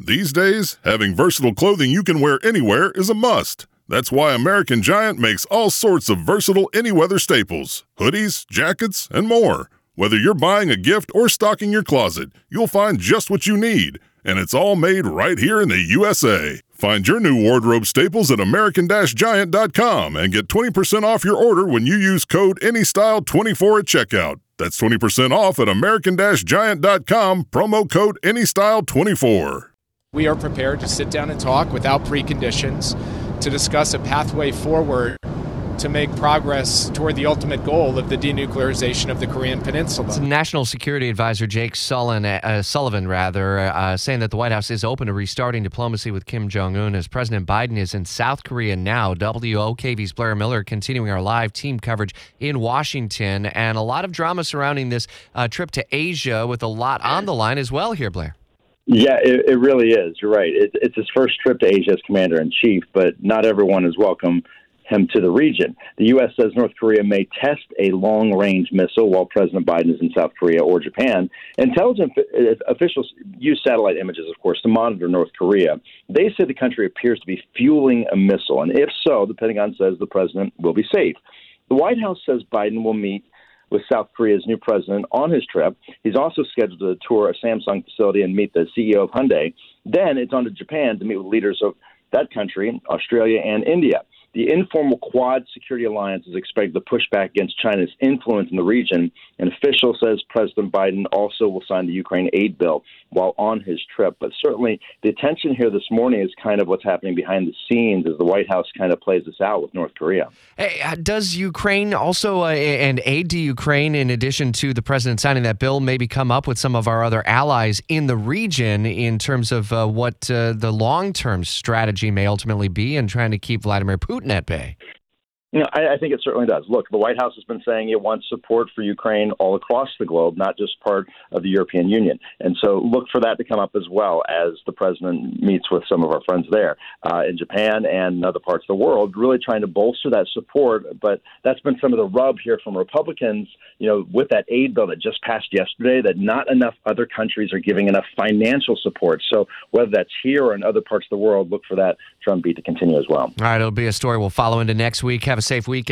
These days, having versatile clothing you can wear anywhere is a must. That's why American Giant makes all sorts of versatile any weather staples hoodies, jackets, and more. Whether you're buying a gift or stocking your closet, you'll find just what you need. And it's all made right here in the USA. Find your new wardrobe staples at American Giant.com and get 20% off your order when you use code ANYSTYLE24 at checkout. That's 20% off at American Giant.com, promo code ANYSTYLE24. We are prepared to sit down and talk without preconditions to discuss a pathway forward to make progress toward the ultimate goal of the denuclearization of the Korean Peninsula. National Security Advisor Jake Sullivan, uh, Sullivan rather, uh, saying that the White House is open to restarting diplomacy with Kim Jong Un as President Biden is in South Korea now. WOKV's Blair Miller continuing our live team coverage in Washington, and a lot of drama surrounding this uh, trip to Asia with a lot on the line as well here, Blair. Yeah, it, it really is. You're right. It, it's his first trip to Asia as commander in chief, but not everyone is welcome him to the region. The U.S. says North Korea may test a long range missile while President Biden is in South Korea or Japan. Intelligence uh, officials use satellite images, of course, to monitor North Korea. They say the country appears to be fueling a missile, and if so, the Pentagon says the president will be safe. The White House says Biden will meet with South Korea's new president on his trip. He's also scheduled to tour a Samsung facility and meet the CEO of Hyundai. Then it's on to Japan to meet with leaders of that country, Australia, and India. The informal Quad security alliance is expected to push back against China's influence in the region. An official says President Biden also will sign the Ukraine aid bill while on his trip. But certainly, the attention here this morning is kind of what's happening behind the scenes as the White House kind of plays this out with North Korea. Hey, uh, does Ukraine also, uh, and aid to Ukraine, in addition to the president signing that bill, maybe come up with some of our other allies in the region in terms of uh, what uh, the long term strategy may ultimately be in trying to keep Vladimir Putin? At bay? You know, I, I, think it certainly does. Look, the White House has been saying it wants support for Ukraine all across the globe, not just part of the European Union. And so look for that to come up as well as the president meets with some of our friends there uh, in Japan and other parts of the world, really trying to bolster that support. But that's been some of the rub here from Republicans, you know, with that aid bill that just passed yesterday, that not enough other countries are giving enough financial support. So whether that's here or in other parts of the world, look for that drumbeat to continue as well. All right, it'll be a story we'll follow into next week. Have a safe weekend.